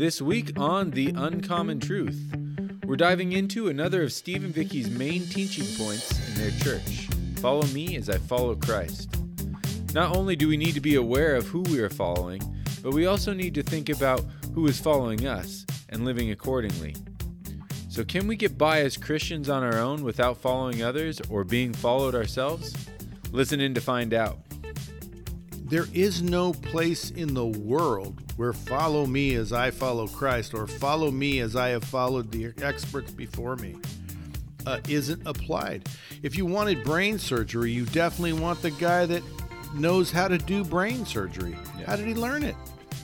This week on The Uncommon Truth, we're diving into another of Steve and Vicki's main teaching points in their church Follow me as I follow Christ. Not only do we need to be aware of who we are following, but we also need to think about who is following us and living accordingly. So, can we get by as Christians on our own without following others or being followed ourselves? Listen in to find out. There is no place in the world where follow me as I follow Christ or follow me as I have followed the experts before me uh, isn't applied. If you wanted brain surgery, you definitely want the guy that knows how to do brain surgery. Yeah. How did he learn it?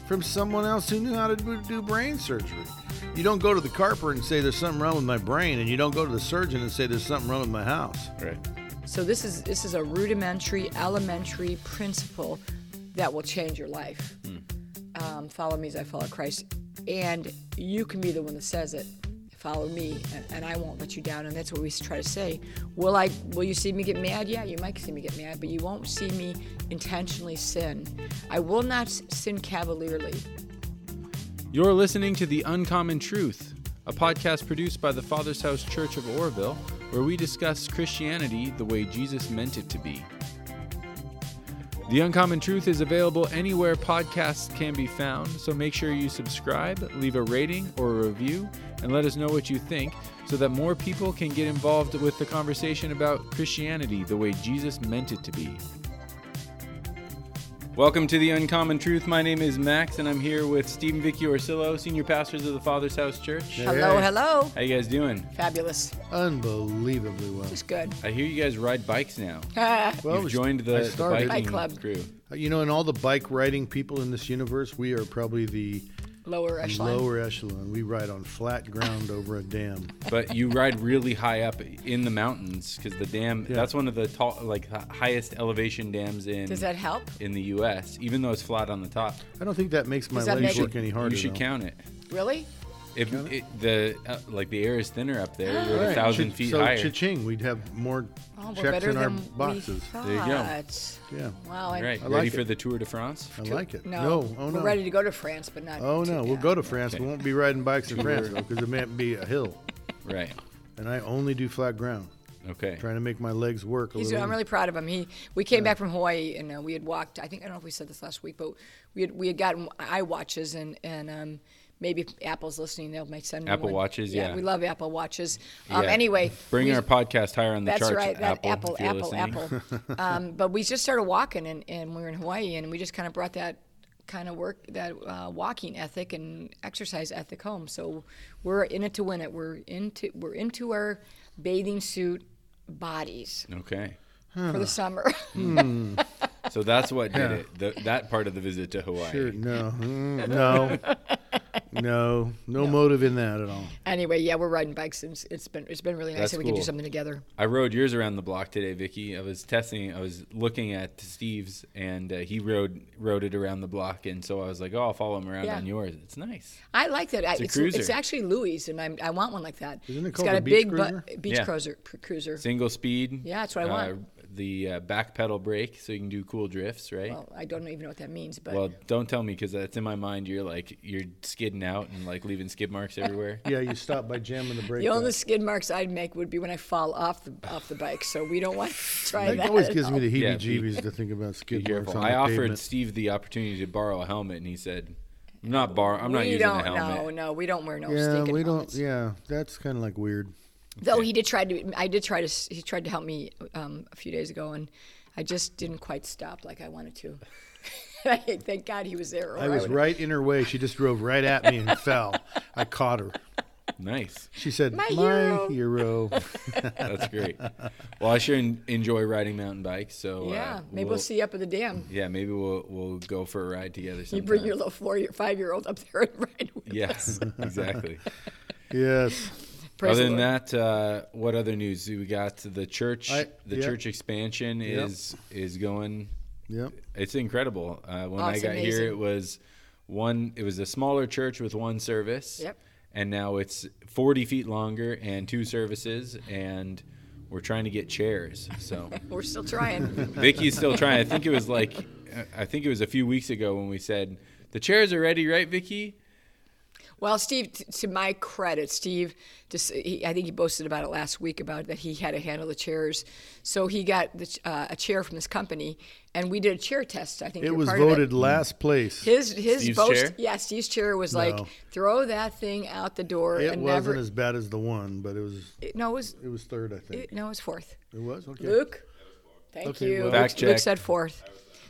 From someone else who knew how to do- do brain surgery. You don't go to the carpenter and say there's something wrong with my brain, and you don't go to the surgeon and say there's something wrong with my house. Right. So this is this is a rudimentary, elementary principle that will change your life. Um, follow me as I follow Christ, and you can be the one that says it. Follow me, and, and I won't let you down. And that's what we try to say. Will I? Will you see me get mad? Yeah, you might see me get mad, but you won't see me intentionally sin. I will not sin cavalierly. You're listening to The Uncommon Truth, a podcast produced by the Father's House Church of Oroville, where we discuss Christianity the way Jesus meant it to be. The Uncommon Truth is available anywhere podcasts can be found, so make sure you subscribe, leave a rating or a review, and let us know what you think so that more people can get involved with the conversation about Christianity the way Jesus meant it to be. Welcome to the Uncommon Truth. My name is Max, and I'm here with Stephen Vicki Orsillo, senior pastors of the Father's House Church. Hello, hello. How you guys doing? Fabulous. Unbelievably well. Just good. I hear you guys ride bikes now. Well, You've joined the, I the started. biking Bike club. crew. Uh, you know, in all the bike riding people in this universe, we are probably the Lower echelon. lower echelon. We ride on flat ground over a dam. But you ride really high up in the mountains because the dam. Yeah. That's one of the tall, like highest elevation dams in Does that help? in the U.S. Even though it's flat on the top. I don't think that makes my Does that legs make- work any harder. you should though. count it. Really? If it, the uh, like the air is thinner up there, you're a thousand Ch- feet so higher. cha-ching, we'd have more Oh, checks better in our boxes. There you go. Yeah, Wow. I, right, I ready like for it. the Tour de France? I like it. No, no, oh no. we're ready to go to France, but not. Oh to- no, we'll yeah. go to France. We won't be riding bikes in France though, because it might be a hill, Right. and I only do flat ground. Okay. Trying to make my legs work a He's, little. I'm really proud of him. He, we came back from Hawaii and uh, we had walked. I think I don't know if we said this last week, but we had we had gotten iWatches and and um, maybe Apple's listening, they might send me Apple one. Watches, yeah. we love Apple watches. Um, Yeah. Anyway, Bring we- our podcast higher on the That's charts. right. That Apple, Apple, Apple. Apple. um, but we just started walking, and, and we were in Hawaii, and we just kind of brought that kind of work, that uh, walking ethic and exercise ethic home. So we're in it to win it. We're into we're into our bathing suit bodies Okay. for the summer. So that's what did Yeah. it. The, that part of the visit to Hawaii. Sure, no, mm, no, no, no motive in that at all. anyway, yeah, we're riding bikes, and it's- it's been it's been really nice That's that we can do something together. I rode yours around the block today, Vicki. I was testing. I was looking at Steve's, and uh, he rode rode it around the block, and so I was like, "Oh, I'll follow him around Yeah. on yours. It's nice." I like that. It's a it's, cruiser. it's actually Louis, and I'm, I want one like that. Isn't it It's called got a a beach big bu- cruiser? beach Yeah. cruiser. Cruiser. Single speed. Yeah, that's what I want. The uh, back pedal brake, so you can do cool drifts, right? Well, I don't even know what that means, but Well, don't tell me because that's in my mind. You're like you're skidding out and like leaving skid marks everywhere. Yeah, you stop by jamming the brake. The only skid marks I'd make would be when I fall off the off the bike. So we don't want to try That that. always at gives me the heebie-jeebies to think about Be skid marks on I the offered pavement. Steve the opportunity to borrow a helmet, and he said, "I'm not borrow. I'm not we using don't. a helmet." No, no, we don't wear no Yeah, stinking we don't. Yeah, that's kind of like weird. Though he did try to. I did try to. He tried to help me um, a few days ago, and I just didn't quite stop like I wanted to. Thank God he was there. I was would've- right in her way. She just drove right at me and fell. I caught her. Nice. She said, My "My, hero." hero." That's great. well, I sure enjoy riding mountain bikes. So Yeah, uh, maybe we'll, see you up at the dam. Yeah, maybe we'll we'll go for a ride together. You bring your little four year, five year old up there and ride with you. Yes, exactly. yes. Praise other than that, uh, what other news? We got the church. I- the yeah. church expansion Yep. is is going. Yep. It's incredible. Uh, when Oh, I it's got here, it was one. It was a smaller church with one service. Yep. And now it's 40 feet longer and two services, and we're trying to get chairs. So We're still trying. Vicki's still trying. I think it was like, I think it was a few weeks ago when we said the chairs are ready, right, Vicki? Well, Steve, t- to my credit, Steve, just he, I think he boasted about it last week about that he had to handle the chairs. So he got the, uh, a chair from this company, and we did a chair test. I think It was part of voted last place. His his Steve's boast, chair? yeah, Steve's chair was No. like throw that thing out the door It and wasn't never. as bad as the one, but it was it- no, it was it was third, I think. it, no, it was fourth. It was okay. Luke, thank Okay, you. well- Fact Luke, Luke said fourth.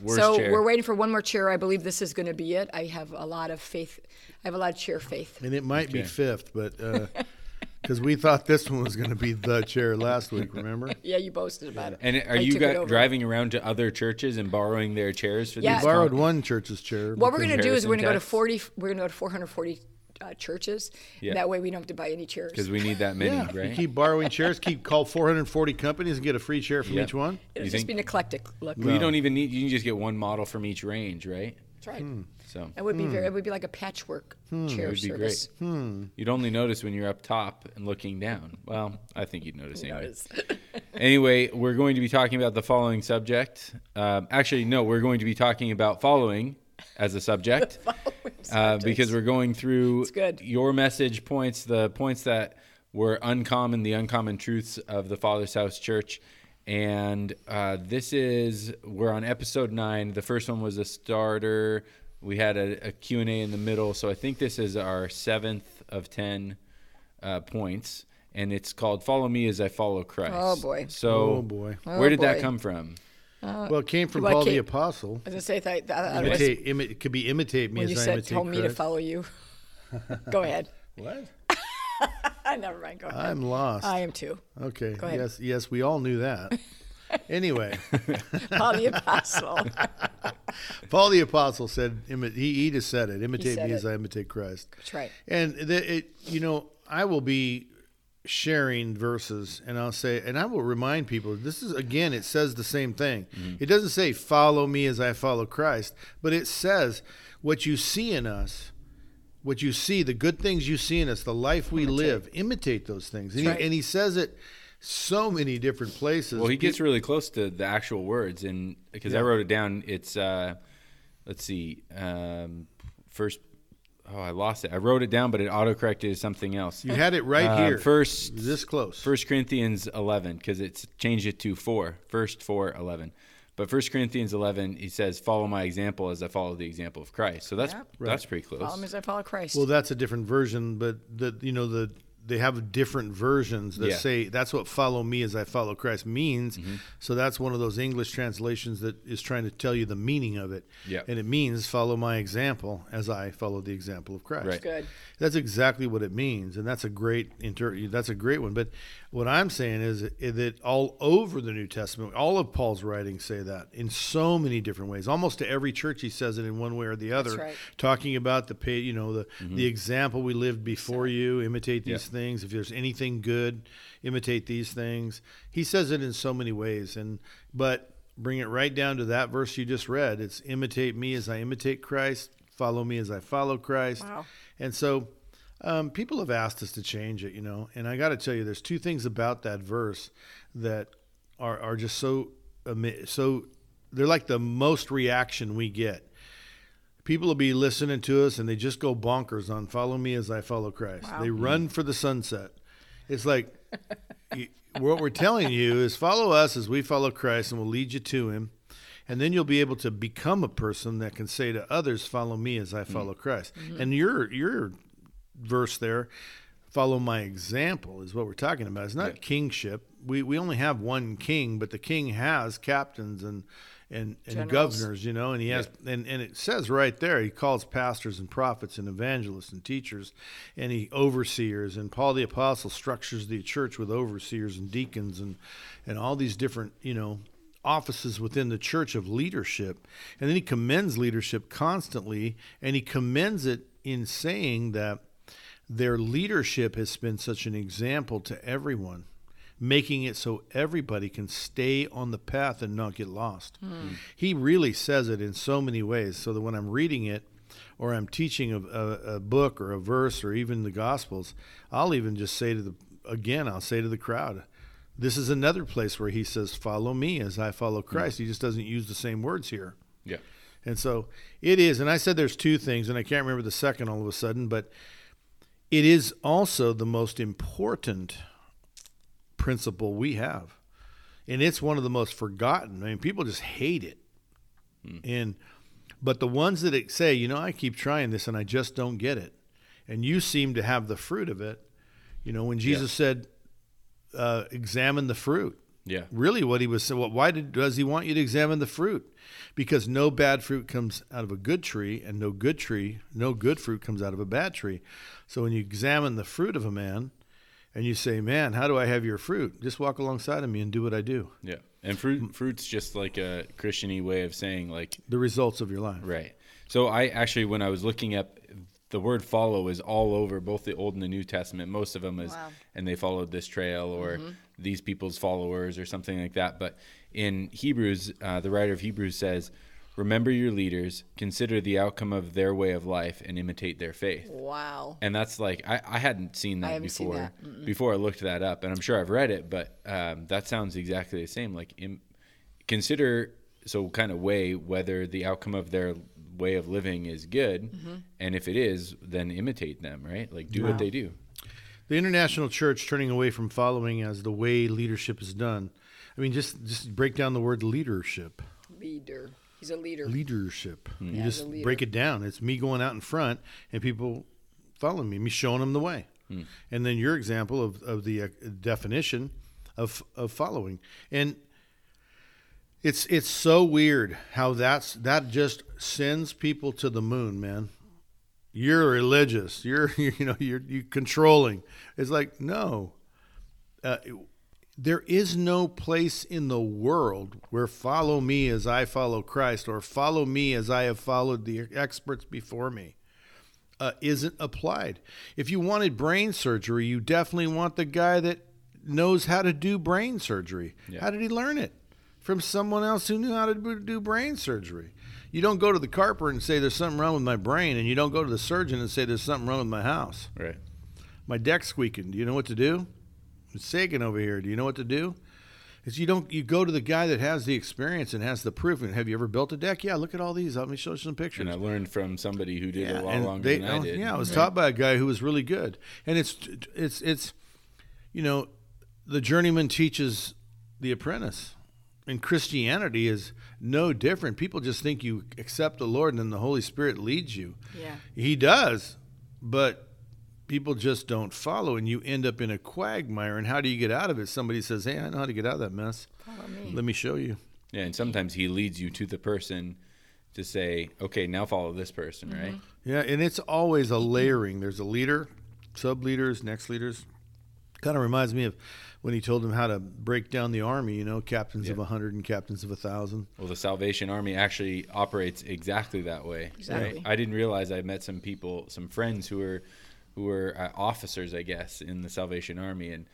Worst so chair. we're waiting for one more chair. I believe this is going to be it. I have a lot of faith. I have a lot of chair faith. And it might be fifth, but because we thought this one was going to be the chair last week, remember? Yeah, you boasted about it. And are I you took it guys over. driving around to other churches and borrowing their chairs for Yeah. these? Borrowed con- one church's chair. What we're going to do is we're going to go to 40. We're going to go to 440 uh, churches. Yeah. That way we don't have to buy any chairs. Because we need that many, yeah, you keep borrowing chairs. Keep call 440 companies and get a free chair from Yeah. each one. It'll You just think- be an eclectic look. Well, you don't even need. You can just get one model from each range, right? That's right. Hmm. So It would be very. It would be like a patchwork chair would be service. you'd only notice when you're up top and looking down. Well, I think you'd notice anyway. Notice. anyway, we're going to be talking about the following subject. Um, actually, no, we're going to be talking about following as a subject. uh, because we're going through good. your message points, the points that were uncommon, the uncommon truths of the Father's House Church. And uh, this is, we're on episode nine. The first one was a starter. We had a, a Q&A in the middle. So I think this is our seventh of 10 uh, points. And it's called Follow Me as I Follow Christ. Oh, boy. So Oh, boy. where did that come from? well, it came from well, Paul the Kate- Apostle. As I say, th- th- otherwise, Imitate, imi- it could be imitate me when as you I said, imitate told me to follow you. Go ahead. What? Never mind. Go ahead. I'm lost. I am too. okay. ahead. Yes, yes, we all knew that. anyway, Paul the Apostle. Paul the Apostle said, imi- he, he just said it, imitate said me it. as I imitate Christ. That's right. And the, it, you know, I will be sharing verses, and I'll say, and I will remind people. This is again, it says the same thing. Mm-hmm. It doesn't say "follow me as I follow Christ," but it says what you see in us. What you see, the good things you see in us, the life we live, imitate those things. And, That's he, and he says it so many different places. Well, he gets really close to the actual words, and because I wrote it down, it's uh, let's see, um, first. Oh, I lost it. I wrote it down, but it autocorrected to something else. you had it right Uh, here. First, this close. First Corinthians eleven, because it's changed it to four. First four eleven, but First Corinthians eleven, he says, "Follow my example as I follow the example of Christ." So that's Yep. that's pretty close. Follow me as I follow Christ. Well, that's a different version, but the you know the they have different versions that Yeah. say that's what "follow me as I follow Christ" means. Mm-hmm. So that's one of those English translations that is trying to tell you the meaning of it. Yeah. and it means follow my example as I follow the example of Christ. Right. Good. That's exactly what it means, and that's a great inter- That's a great one. But what I'm saying is that all over the New Testament, all of Paul's writings say that in so many different ways. Almost to every church, he says it in one way or the other. right. Talking about the you know, the mm-hmm. the example we lived before you. Imitate these Yeah. things. If there's anything good, imitate these things. He says it in so many ways, and but bring it right down to that verse you just read. It's imitate me as I imitate Christ. Follow me as I follow Christ. Wow. And so um, people have asked us to change it, you know. And I got to tell you, there's two things about that verse that are, are just so, so they're like the most reaction we get. People will be listening to us and they just go bonkers on follow me as I follow Christ. Wow. They run for the sunset. It's like what we're telling you is follow us as we follow Christ and we'll lead you to him. And then you'll be able to become a person that can say to others, "Follow me as I follow Christ." And your your verse there, "Follow my example," is what we're talking about. It's not Yeah. kingship. We we only have one king, but the king has captains and and, and Generals. governors, you know, and he has and, and it says right there he calls pastors and prophets and evangelists and teachers and he overseers and Paul the apostle structures the church with overseers and deacons and and all these different, you know, offices within the church of leadership. And then he commends leadership constantly and he commends it in saying that their leadership has been such an example to everyone, making it so everybody can stay on the path and not get lost. Hmm. He really says it in so many ways, so that when I'm reading it or I'm teaching a, a, a book or a verse or even the Gospels, I'll even just say to the, again, I'll say to the crowd, this is another place where he says, Follow me as I follow hmm. Christ. He just doesn't use the same words here. yeah. And so it is. And I said there's two things, and I can't remember the second all of a sudden, but it is also the most important principle we have. And it's one of the most forgotten. I mean, people just hate it. And but the ones that say, you know, I keep trying this and I just don't get it. And you seem to have the fruit of it. You know, when Jesus said, uh, examine the fruit. Yeah. Really, what he was saying, well, why did, does he want you to examine the fruit? Because no bad fruit comes out of a good tree, and no good tree, no good fruit comes out of a bad tree. So when you examine the fruit of a man, and you say, "Man, how do I have your fruit?" Just walk alongside of me and do what I do. Yeah. And fruit fruit's just like a Christiany way of saying like The results of your life. right. So I actually when I was looking up the word follow is all over both the Old and the New Testament. Most of them is Wow. and they followed this trail or these people's followers or something like that. But in Hebrews, uh, the writer of Hebrews says, "Remember your leaders, consider the outcome of their way of life, and imitate their faith." Wow. and that's like I, I hadn't seen that haven't seen before that. before I looked that up, and I'm sure I've read it, but um, that sounds exactly the same. Like Im- consider so kind of weigh whether the outcome of their way of living is good, Mm-hmm. and if it is, then imitate them, right? Like do what they do. The international church turning away from following as the way leadership is done. I mean, just just break down the word leadership. Leader. He's a leader. Leadership. You Yeah, just leader. break it down. It's me going out in front and people following me, me showing them the way. And then your example of, of the uh, definition of of following. And it's it's so weird how that's that just sends people to the moon, man. You're religious. You're you know you're you controlling. It's like no. Uh, there is no place in the world where follow me as I follow Christ or follow me as I have followed the experts before me uh, isn't applied. If you wanted brain surgery, you definitely want the guy that knows how to do brain surgery. Yeah. How did he learn it? From someone else who knew how to do do brain surgery. You don't go to the carpenter and say there's something wrong with my brain, and you don't go to the surgeon and say there's something wrong with my house. Right. My deck's squeaking. Do you know what to do? It's sagging over here. Do you know what to do? Is you don't you go to the guy that has the experience and has the proof. And have you ever built a deck? Yeah, look at all these. Let me show you some pictures. And I learned from somebody who did it a lot and longer they- than I did. Yeah, I was taught by a guy who was really good. And it's it's it's you know, the journeyman teaches the apprentice. And Christianity is no different. People just think you accept the Lord and then the Holy Spirit leads you. Yeah. He does, but people just don't follow and you end up in a quagmire. And how do you get out of it? Somebody says, Hey, I know how to get out of that mess. Follow me. Let me show you. Yeah, and sometimes he leads you to the person to say, "Okay, now follow this person," right? Mm-hmm. Yeah, and it's always a layering. There's a leader, sub leaders, next leaders. Kind of reminds me of when he told them how to break down the army. You know, captains of a hundred and captains of a thousand. Well, the Salvation Army actually operates exactly that way. Exactly. Right? I didn't realize I met some people, some friends who were who were uh, officers, I guess, in the Salvation Army, and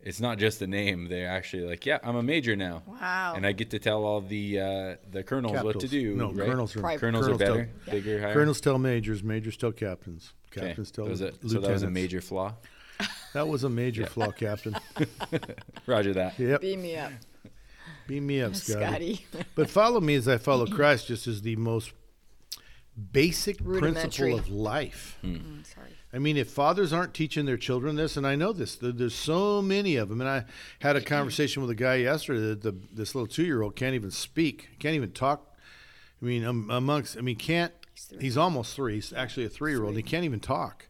it's not just the name. They're actually like, "Yeah, I'm a major now." Wow. And I get to tell all the uh, the colonels what to do. No, right? colonels are Private. Colonels, are tell- better, bigger, higher. Colonels tell majors, majors tell captains, Okay. captains tell That was a- lieutenants. so that was a major flaw. That was a major flaw, Captain. Roger that. Yep, Beam me up, beam me up, Scotty. Scotty. But follow me as I follow Christ, just as the most basic principle of life. Mm, sorry. I mean, if fathers aren't teaching their children this, and I know this, there's so many of them. And I had a conversation with a guy yesterday that the, this little two year old can't even speak, can't even talk. I mean, um, amongst, I mean, can't, three. he's almost three. He's actually a three year old. He can't even talk.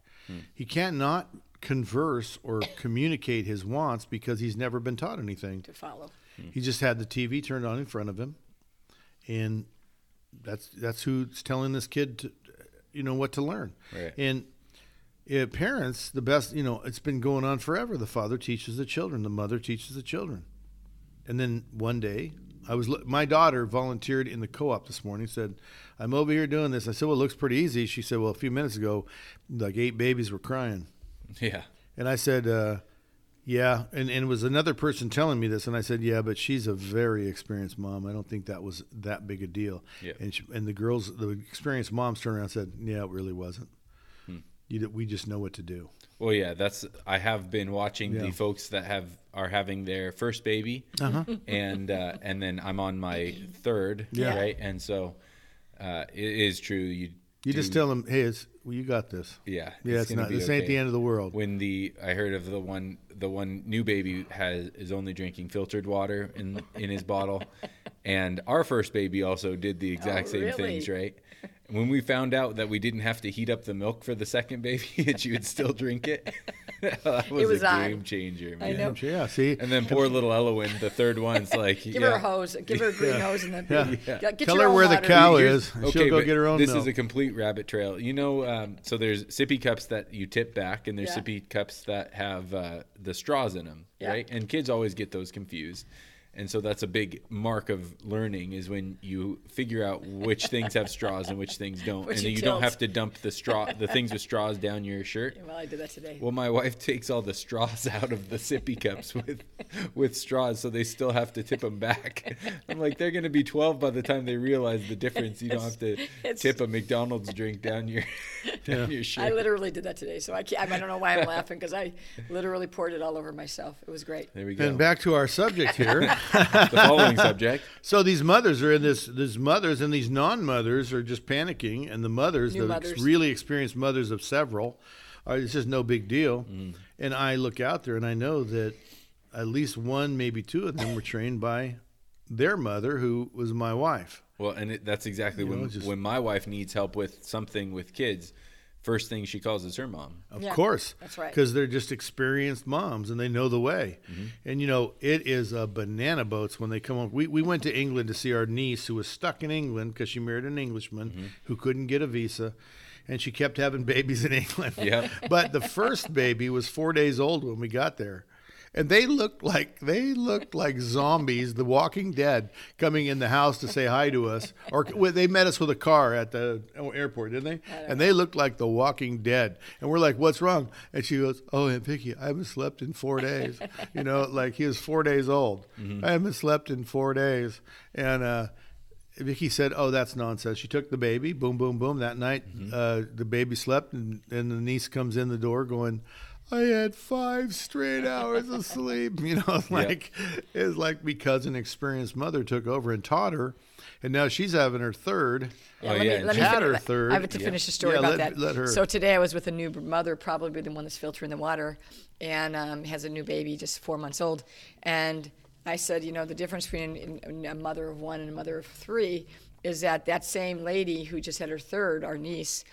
He can't not converse or communicate his wants because he's never been taught anything. To follow. He just had the TV turned on in front of him, and that's that's who's telling this kid, to, you know, what to learn. Right. And uh, parents, the best, you know, it's been going on forever. The father teaches the children, the mother teaches the children, and then one day, I was my daughter volunteered in the co-op this morning. Said, "I'm over here doing this." I said, "Well, it looks pretty easy." She said, "Well, a few minutes ago, like eight babies were crying." Yeah. And I said, uh, yeah. And, and it was another person telling me this. And I said, yeah, but she's a very experienced mom. I don't think that was that big a deal. Yeah. And, she, and the girls, the experienced moms turned around and said, yeah, it really wasn't. Hmm. You, we just know what to do. Well, yeah, that's. I have been watching Yeah. the folks that have are having their first baby, Uh-huh. and uh, and then I'm on my third, Yeah. right? And so uh, it is true. You You do- just tell them, hey, it's, well, you got this. Yeah, Yeah, it's, gonna not. be This ain't the end of the world. When the I heard of the one the one new baby has is only drinking filtered water in in his bottle, and our first baby also did the exact Oh, same really? things, right? When we found out that we didn't have to heat up the milk for the second baby and she would still drink it, that was, was a on. game changer, I know. Yeah. See. And then poor little Elowin, the third one's like, Give yeah. her a hose. Give her a green hose and then Yeah. get, get Tell her own where the cow Here's- is. and she'll go get her own This milk. is a complete rabbit trail. You know, um, so there's sippy cups that you tip back, and there's Yeah. sippy cups that have uh, the straws in them, Yeah. right? And kids always get those confused. And so that's a big mark of learning is when you figure out which things have straws and which things don't, Which and you then you don't have to dump the straw, the things with straws down your shirt. Well, I did that today. Well, my wife takes all the straws out of the sippy cups with with straws, so they still have to tip them back. I'm like, they're going to be 12 by the time they realize the difference. You don't have to tip a McDonald's drink down your down your shirt. I literally did that today, so I can't. I don't know why I'm laughing because I literally poured it all over myself. It was great. There we go. and back to our subject here. The following subject. so these mothers are in this. These mothers and these non-mothers are just panicking, and the mothers, New the ex- really experienced mothers of several, are it's just no big deal. Mm. And I look out there and I know that at least one, maybe two of them were trained by their mother, who was my wife. Well, and it, that's exactly You when know, just- when my wife needs help with something with kids. First thing she calls is her mom. Of Yeah, course. that's right. Because they're just experienced moms and they know the way. Mm-hmm. And, you know, it is a banana boats when they come home. We, we went to England to see our niece who was stuck in England because she married an Englishman Mm-hmm. who couldn't get a visa. And she kept having babies in England. Yep. but the first baby was four days old when we got there. And they looked like they looked like zombies, The Walking Dead, coming in the house to say hi to us. Or well, they met us with a car at the airport, didn't they? And they looked like The Walking Dead. And we're like, "What's wrong?" And she goes, "Oh, Aunt Vicki, I haven't slept in four days." you know, like he was four days old. I haven't slept in four days, and. uh Vicki said, "Oh, that's nonsense." She took the baby, boom, boom, boom. That night, uh, the baby slept, and, and the niece comes in the door going, "I had five straight hours of sleep." You know, it's like it's like because an experienced mother took over and taught her, and now she's having her third. Oh, let yeah, me, let me had fin- her third. I have to Yeah. finish the story Yeah, about let- that. let her- So today I was with a new mother, probably the one that's filtering the water, and um, has a new baby, just four months old. And I said, you know, the difference between a a mother of one and a mother of three is that that same lady who just had her third, our niece,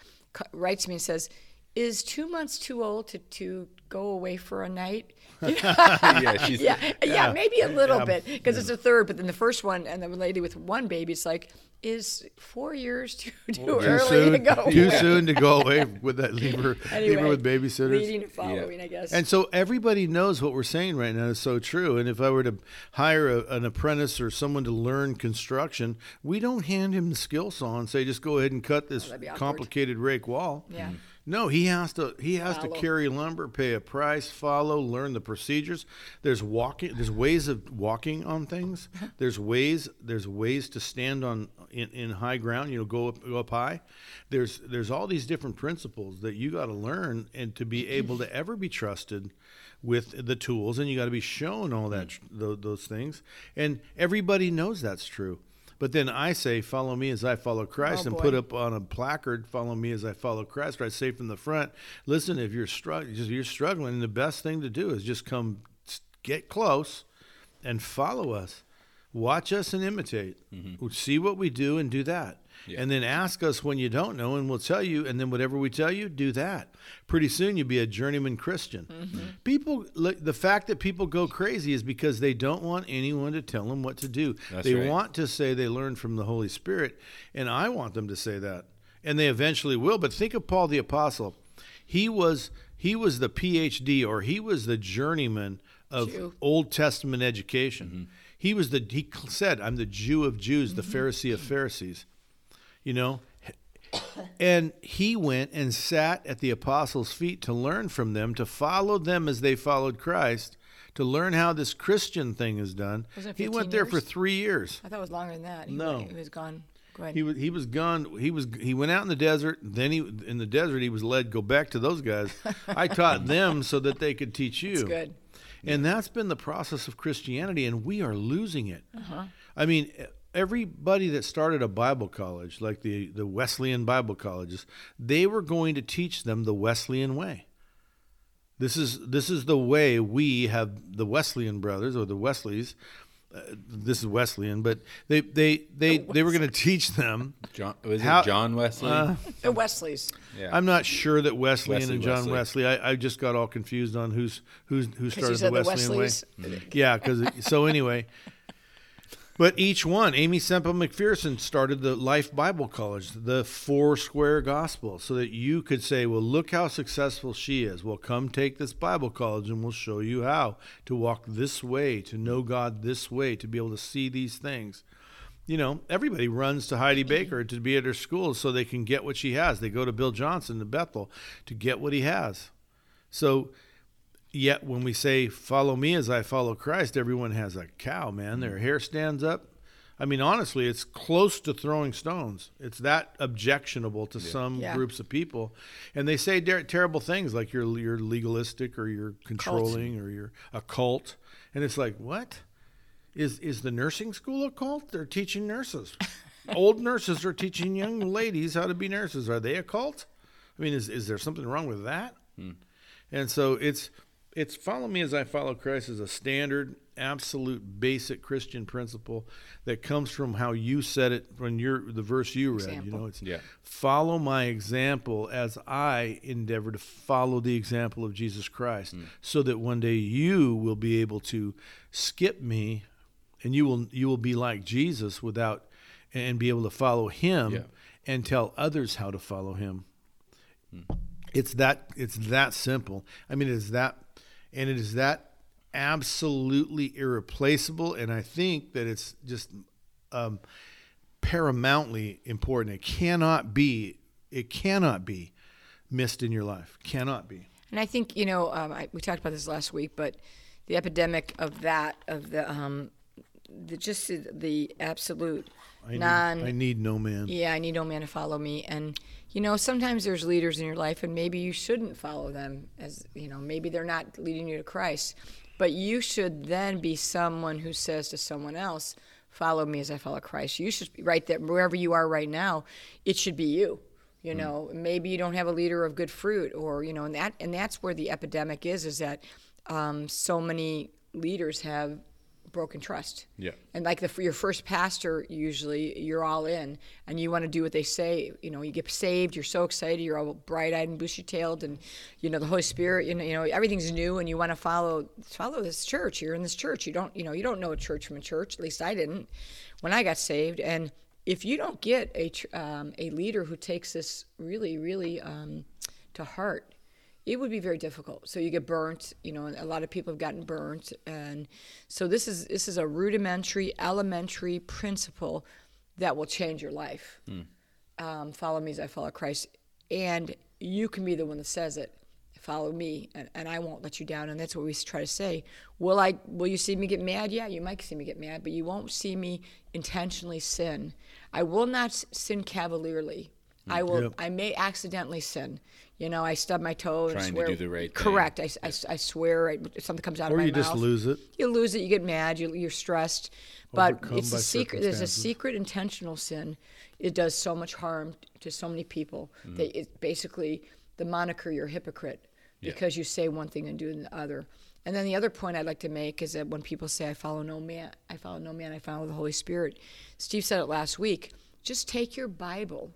writes me and says, "Is two months too old to, to go away for a night?" yeah, she's yeah, yeah, maybe a little Yeah. bit because it's a third. But then the first one and the lady with one baby, it's like, is four years too too Too early soon, to go? too away? soon to go away with that. Leave her, leave her with babysitters. Leading and following, I guess. And so everybody knows what we're saying right now is so true. And if I were to hire a, an apprentice or someone to learn construction, we don't hand him the skill saw and say, just go ahead and cut this oh, awkward. complicated rake wall. Yeah. Mm-hmm. No, he has to he has Follow. to carry lumber, pay a price, follow, learn the procedures. There's walking there's ways of walking on things. Uh-huh. There's ways there's ways to stand on in, in high ground, you know, go up go up high. There's there's all these different principles that you got to learn and to be mm-hmm. able to ever be trusted with the tools and you got to be shown all that mm-hmm. tho- those things. And everybody knows that's true. But then I say, follow me as I follow Christ, Oh, and boy. put up on a placard, follow me as I follow Christ. Or I say from the front, listen, if you're struggling, you're struggling, the best thing to do is just come get close and follow us. Watch us and imitate. Mm-hmm. See what we do and do that. Yeah. And then ask us when you don't know, and we'll tell you. And then whatever we tell you, do that. Pretty soon you'll be a journeyman Christian. People, the fact that people go crazy is because they don't want anyone to tell them what to do. That's they right. want to say they learned from the Holy Spirit, and I want them to say that, and they eventually will. But think of Paul the apostle; he was he was the PhD, or he was the journeyman of Jew. Old Testament education. Mm-hmm. He was the he said, "I'm the Jew of Jews, the Pharisee of Pharisees." You know. And he went and sat at the apostles' feet to learn from them, to follow them as they followed Christ, to learn how this Christian thing is done. He 15 went there for three years. I thought it was longer than that. He No. went- he was gone. Go ahead. He was he was gone. He was he went out in the desert. Then he in the desert he was led go back to those guys. I taught them so that they could teach you. It's good. And that's been the process of Christianity, and we are losing it. Uh-huh. I mean, everybody that started a Bible college, like the the Wesleyan Bible colleges, they were going to teach them the Wesleyan way. This is this is the way we have the Wesleyan brothers or the Wesleys. Uh, this is Wesleyan, but they they they, they were going to teach them. John was How- it John Wesley? Uh, The Wesleys. yeah. I'm not sure that Wesleyan Wesley, and John Wesley. Wesley. I, I just got all confused on who's who's who started the said the Wesleyan way. Wesleys. Yeah, because so anyway. But each one, Aimee Semple McPherson started the Life Bible College, the Four Square Gospel, so that you could say, "Well, look how successful she is. Well, come take this Bible college, and we'll show you how to walk this way, to know God this way, to be able to see these things." You know, everybody runs to Heidi Baker to be at her school so they can get what she has. They go to Bill Johnson to Bethel to get what he has. So Yet when we say follow me as I follow Christ, everyone has a cow, man. Their mm. hair stands up. I mean, honestly, it's close to throwing stones. It's that objectionable to some Yeah. groups of people, and they say ter- terrible things like you're you're legalistic or you're controlling or you're a cult, and it's like what is is the nursing school a cult? They're teaching nurses. Old nurses are teaching young ladies how to be nurses. Are they a cult? I mean, is is there something wrong with that? Hmm. And so it's it's follow me as I follow Christ is a standard, absolute, basic Christian principle that comes from how you said it when you're the verse you read. You know, it's Yeah. follow my example as I endeavor to follow the example of Jesus Christ, hmm. so that one day you will be able to skip me, and you will you will be like Jesus without and be able to follow Him Yeah. and tell others how to follow Him. Hmm. It's that it's that simple. I mean, it is that, and it is that absolutely irreplaceable. And I think that it's just um, paramountly important. It cannot be. It cannot be missed in your life. Cannot be. And I think you know um, I, we talked about this last week, but the epidemic of that of the um, the just the, the absolute I need, I need no man. yeah I need no man to follow me and you know sometimes there's leaders in your life and maybe you shouldn't follow them as you know maybe they're not leading you to Christ, but you should then be someone who says to someone else, "Follow me as I follow Christ." You should be right there wherever you are right now. It should be you. You know, maybe you don't have a leader of good fruit, or you know, and that and that's where the epidemic is. Is that um, so many leaders have broken trust. Yeah. And like the your first pastor, usually you're all in, and you want to do what they say. You know, you get saved, you're so excited, you're all bright-eyed and bushy-tailed, and you know the Holy Spirit. You know, you know everything's new, and you want to follow follow this church. You're in this church. You don't, you know, you don't know a church from a church. At least I didn't when I got saved. And if you don't get a um, a leader who takes this really, really um, to heart, it would be very difficult. So you get burnt, you know, a lot of people have gotten burnt, and so this is this is a rudimentary, elementary principle that will change your life. Um, follow me as I follow Christ, and you can be the one that says it. Follow me, and, and I won't let you down. And that's what we try to say. Will I? Will you see me get mad? Yeah, you might see me get mad, but you won't see me intentionally sin. I will not sin cavalierly. I will. Yep. I may accidentally sin. You know, I stub my toe and Trying to do the right thing. Correct. I, I, I swear I, something comes out Or of my mouth. Or you just lose it. You lose it. You get mad. You, you're stressed. But Overcome it's a secret. There's a secret intentional sin. It does so much harm to so many people Mm-hmm. that it's basically the moniker you're a hypocrite because you say one thing and do the other. And then the other point I'd like to make is that when people say I follow no man, I follow no man, I follow the Holy Spirit. Steve said it last week. Just take your Bible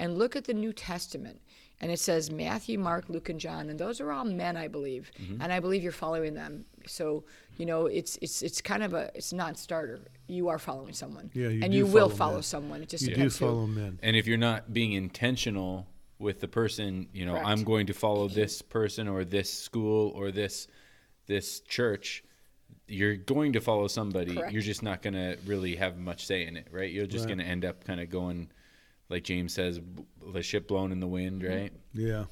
and look at the New Testament. And it says Matthew, Mark, Luke, and John, and those are all men, I believe, Mm-hmm. and I believe you're following them. So you know, it's it's it's kind of a it's non-starter. You are following someone, Yeah, you and do you will follow follow men. someone. It just You do depends who. follow men. And if you're not being intentional with the person, you know, Correct. I'm going to follow this person or this school or this this church, you're going to follow somebody. Correct. You're just not going to really have much say in it, right? You're just Right. going to end up kind of going like James says, the ship blown in the wind, Mm-hmm. right? Yeah.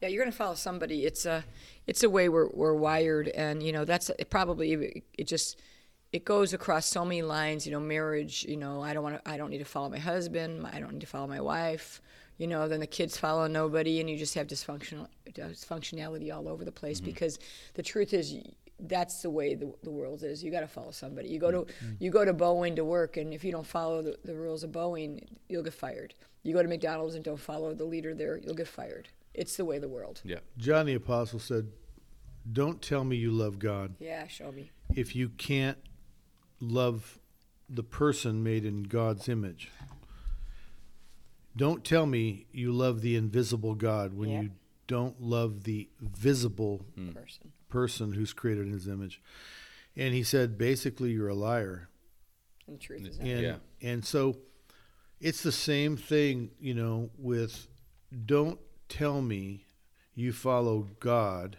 Yeah, you're going to follow somebody. It's a, it's a way we're, we're wired, and you know that's it probably it just it goes across so many lines. You know, marriage. You know, I don't want to. I don't need to follow my husband. I don't need to follow my wife. You know, then the kids follow nobody, and you just have dysfunctional dysfunctionality all over the place. Because the truth is, that's the way the, the world is. You got to follow somebody. You go to mm-hmm. you go to Boeing to work, and if you don't follow the, the rules of Boeing, you'll get fired. You go to McDonald's and don't follow the leader there, you'll get fired. It's the way of the world. Yeah. John the Apostle said, Don't tell me you love God Yeah, show me. if you can't love the person made in God's image. Don't tell me you love the invisible God when Yeah. you don't love the visible mm. Person. Person who's created in his image. And he said, basically, you're a liar. And the truth is. And Yeah. and so it's the same thing, you know, with don't tell me you follow God,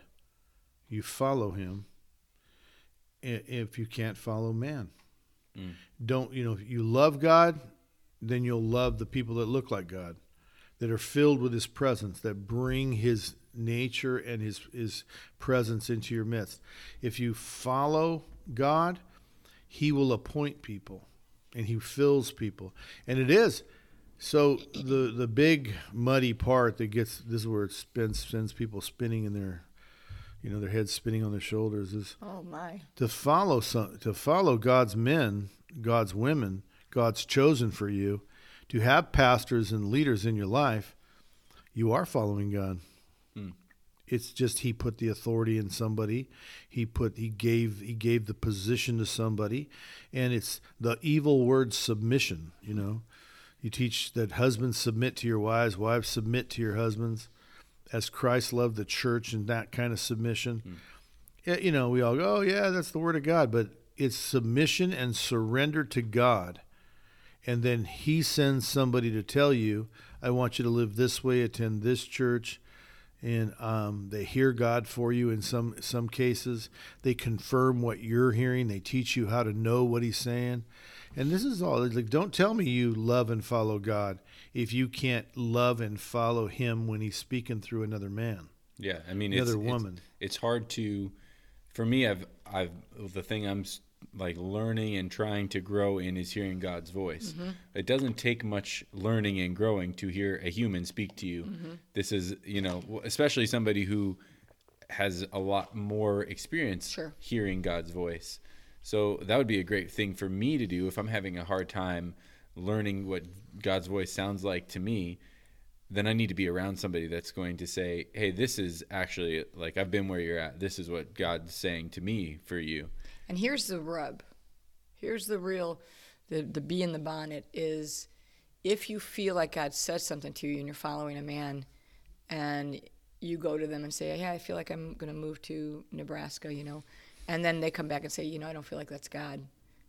you follow him if you can't follow man. Mm. Don't, you know, if you love God, then you'll love the people that look like God, that are filled with his presence, that bring his nature and his his presence into your midst. If you follow God, he will appoint people and he fills people and it is so the the big muddy part that gets this is where it spins sends people spinning in their you know their heads spinning on their shoulders is Oh my. to follow some to follow God's men, God's women, God's chosen for you, to have pastors and leaders in your life, you are following God. It's just he put the authority in somebody. He put he gave he gave the position to somebody, and it's the evil word submission. You know, you teach that husbands submit to your wives, wives submit to your husbands, as Christ loved the church, and that kind of submission hmm. yeah, you know, we all go, oh, yeah, that's the word of God, but it's submission and surrender to God. And then He sends somebody to tell you, I want you to live this way, attend this church. And um, they hear God for you in some some cases. They confirm what you're hearing. They teach you how to know what He's saying. And this is all. Like, don't tell me you love and follow God if you can't love and follow Him when He's speaking through another man. Yeah, I mean, Another it's, it's- woman. It's, hard to, for me. I've, I've the thing I'm like learning and trying to grow in is hearing God's voice. Mm-hmm. It doesn't take much learning and growing to hear a human speak to you. Mm-hmm. This is, you know, especially somebody who has a lot more experience Sure. hearing God's voice. So that would be a great thing for me to do if I'm having a hard time learning what God's voice sounds like to me. Then I need to be around somebody that's going to say, "Hey, this is actually like I've been where you're at. This is what God's saying to me for you." And here's the rub. Here's the real, the the bee in the bonnet is, if you feel like God said something to you and you're following a man, and you go to them and say, "Yeah, I feel like I'm going to move to Nebraska," you know, and then they come back and say, "You know, I don't feel like that's God."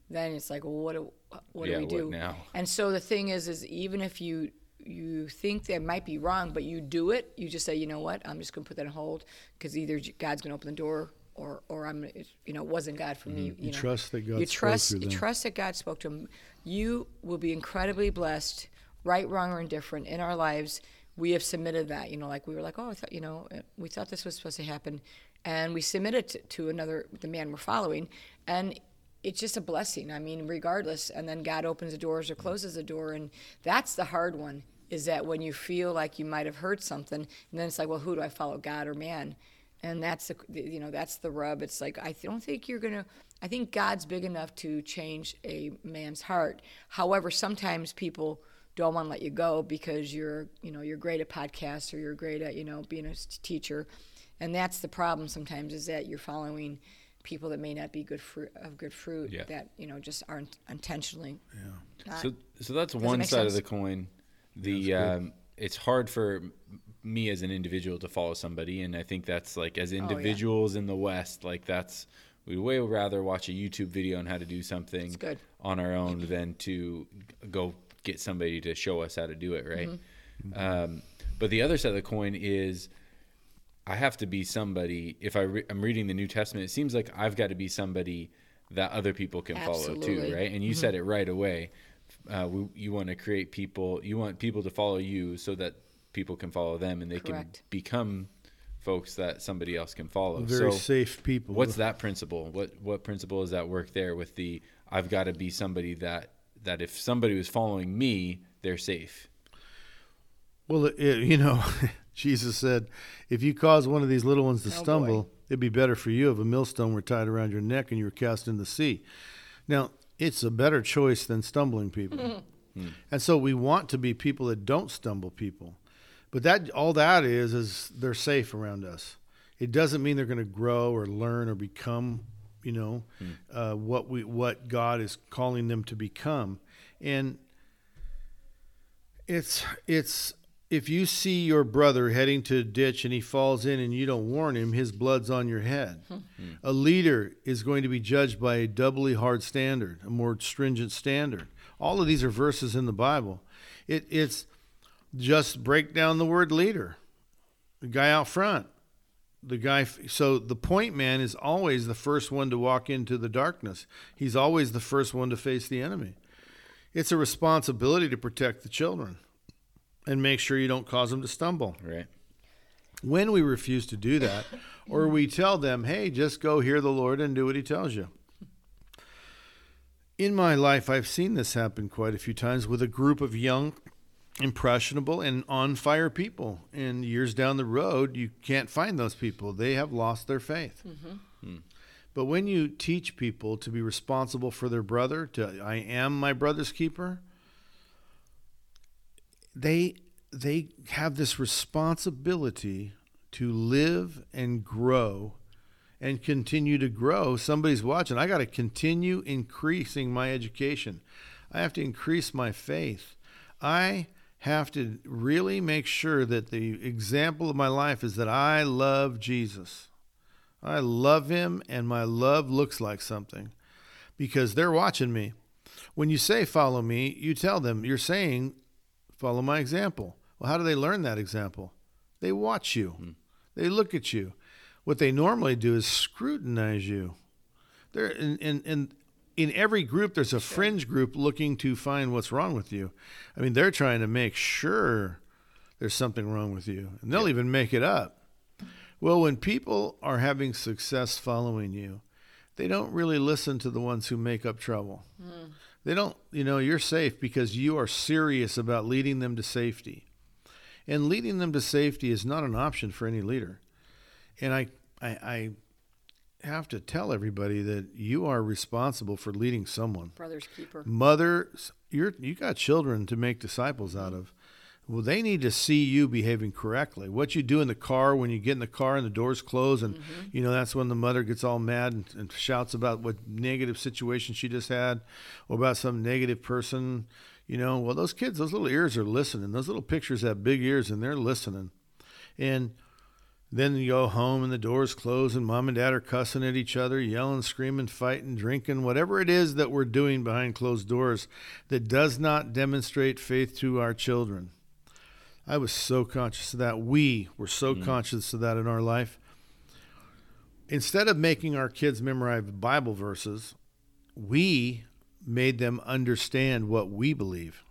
Then it's like, well, what do what Yeah, do we do now? And so the thing is, is even if you you think that might be wrong, but you do it, you just say, you know what, I'm just going to put that on hold because either God's going to open the door or or I'm, you know, it wasn't God for me. You, You know. trust that God You spoke trust you trust that God spoke to him. You will be incredibly blessed, right, wrong, or indifferent in our lives. We have submitted that. You know, like we were like, oh, I thought, you know, uh, we thought this was supposed to happen, and we submitted to, to another the man we're following, and it's just a blessing. I mean, regardless, and then God opens the doors or closes the door, and that's the hard one. Is that when you feel like you might have heard something, and then it's like, well, who do I follow, God or man? And that's the you know that's the rub. It's like i don't think you're gonna i think god's big enough to change a man's heart. However sometimes people don't want to let you go because you're you know you're great at podcasts or you're great at you know being a teacher. And that's the problem sometimes is that you're following people that may not be good fruit of good fruit Yeah. that you know just aren't intentionally not So, so that's one make side of the coin. The um, it's hard for m- me as an individual to follow somebody, and I think that's like Oh, as individuals in the West, like that's we'd way rather watch a YouTube video on how to do something good. on our own than to go get somebody to show us how to do it, right? Mm-hmm. Um, but the other side of the coin is I have to be somebody. If I re- I'm reading the New Testament, it seems like I've got to be somebody that other people can follow too, Mm-hmm. right? And you said it right away. Uh, we, you want to create people. You want people to follow you so that people can follow them, and they can become folks that somebody else can follow. Very so, safe people. what's that principle? What what principle is that work there with the? I've got to be somebody that that if somebody was following me, they're safe. Well, it, you know, Jesus said, if you cause one of these little ones to Oh, boy. stumble, It'd be better for you if a millstone were tied around your neck and you were cast in the sea. Now, it's a better choice than stumbling people. Hmm. And so we want to be people that don't stumble people. But that all that is is they're safe around us. It doesn't mean they're going to grow or learn or become, you know, uh, what we what God is calling them to become. And it's it's if you see your brother heading to a ditch and he falls in and you don't warn him, his blood's on your head. A leader is going to be judged by a doubly hard standard, a more stringent standard. All of these are verses in the Bible. It, it's just break down the word leader. The guy out front. The guy so the point man is always the first one to walk into the darkness. He's always the first one to face the enemy. It's a responsibility to protect the children and make sure you don't cause them to stumble. Right. When we refuse to do that, or we tell them, hey, just go hear the Lord and do what he tells you. In my life, I've seen this happen quite a few times with a group of young, impressionable, and on fire people. And years down the road, you can't find those people. They have lost their faith. Mm-hmm. Hmm. But when you teach people to be responsible for their brother, to I am my brother's keeper, they they have this responsibility to live and grow and continue to grow. Somebody's watching. I got to continue increasing my education. I have to increase my faith. I have to really make sure that the example of my life is that I love Jesus. I love him and my love looks like something because they're watching me. When you say follow me, you tell them you're saying follow my example. Well, how do they learn that example? They watch you. Hmm. They look at you. What they normally do is scrutinize you. There in, in, in in every group there's a fringe group looking to find what's wrong with you. I mean, they're trying to make sure there's something wrong with you. And they'll even make it up. Well, when people are having success following you, they don't really listen to the ones who make up trouble. Hmm. They don't, you know, you're safe because you are serious about leading them to safety. And leading them to safety is not an option for any leader. And I, I, I have to tell everybody that you are responsible for leading someone. Brother's keeper. Mother, you're you got children to make disciples out of. Well, they need to see you behaving correctly. What you do in the car when you get in the car and the doors close, and mm-hmm. you know that's when the mother gets all mad and, and shouts about what negative situation she just had, or about some negative person. You know, well, those kids, those little ears are listening. Those little pictures have big ears, and they're listening. And then you go home and the doors close and mom and dad are cussing at each other, yelling, screaming, fighting, drinking, whatever it is that we're doing behind closed doors that does not demonstrate faith to our children. I was so conscious of that. We were so hmm. conscious of that in our life. Instead of making our kids memorize Bible verses, we made them understand what we believe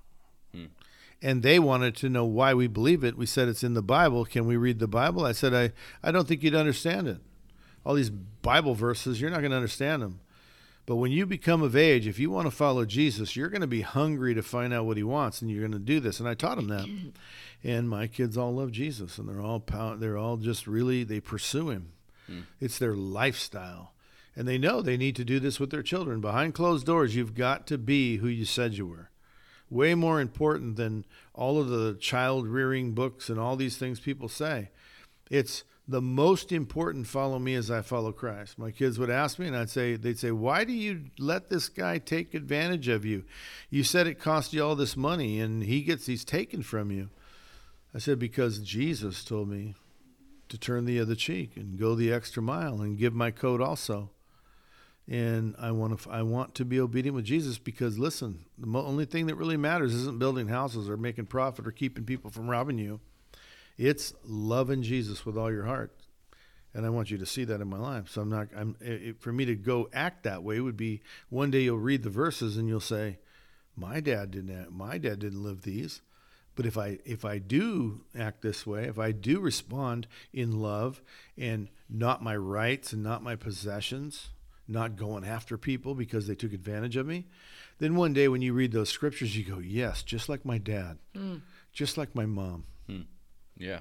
and they wanted to know why we believe it. We said it's in the Bible. Can we read the Bible? I said, I, I don't think you'd understand it. All these Bible verses, you're not going to understand them. But when you become of age, if you want to follow Jesus, you're going to be hungry to find out what he wants, and you're going to do this. And I taught them that. And my kids all love Jesus, and they're all pow- they're all just really they pursue him. Hmm. It's their lifestyle, and they know they need to do this with their children behind closed doors. You've got to be who you said you were way more important than all of the child rearing books and all these things people say. It's the most important follow me as I follow Christ. My kids would ask me and I'd say they'd say, "Why do you let this guy take advantage of you? You said it cost you all this money and he gets these taken from you." I said because Jesus told me to turn the other cheek and go the extra mile and give my coat also and I want to I want to be obedient with Jesus because listen, the only thing that really matters isn't building houses or making profit or keeping people from robbing you. It's loving Jesus with all your heart, and I want you to see that in my life. So I'm not. I'm it, for me to go act that way would be one day you'll read the verses and you'll say, "My dad didn't. My dad didn't live these." But if I if I do act this way, if I do respond in love and not my rights and not my possessions, not going after people because they took advantage of me, then one day when you read those scriptures, you go, yes, just like my dad, hmm. just like my mom. Hmm. Yeah.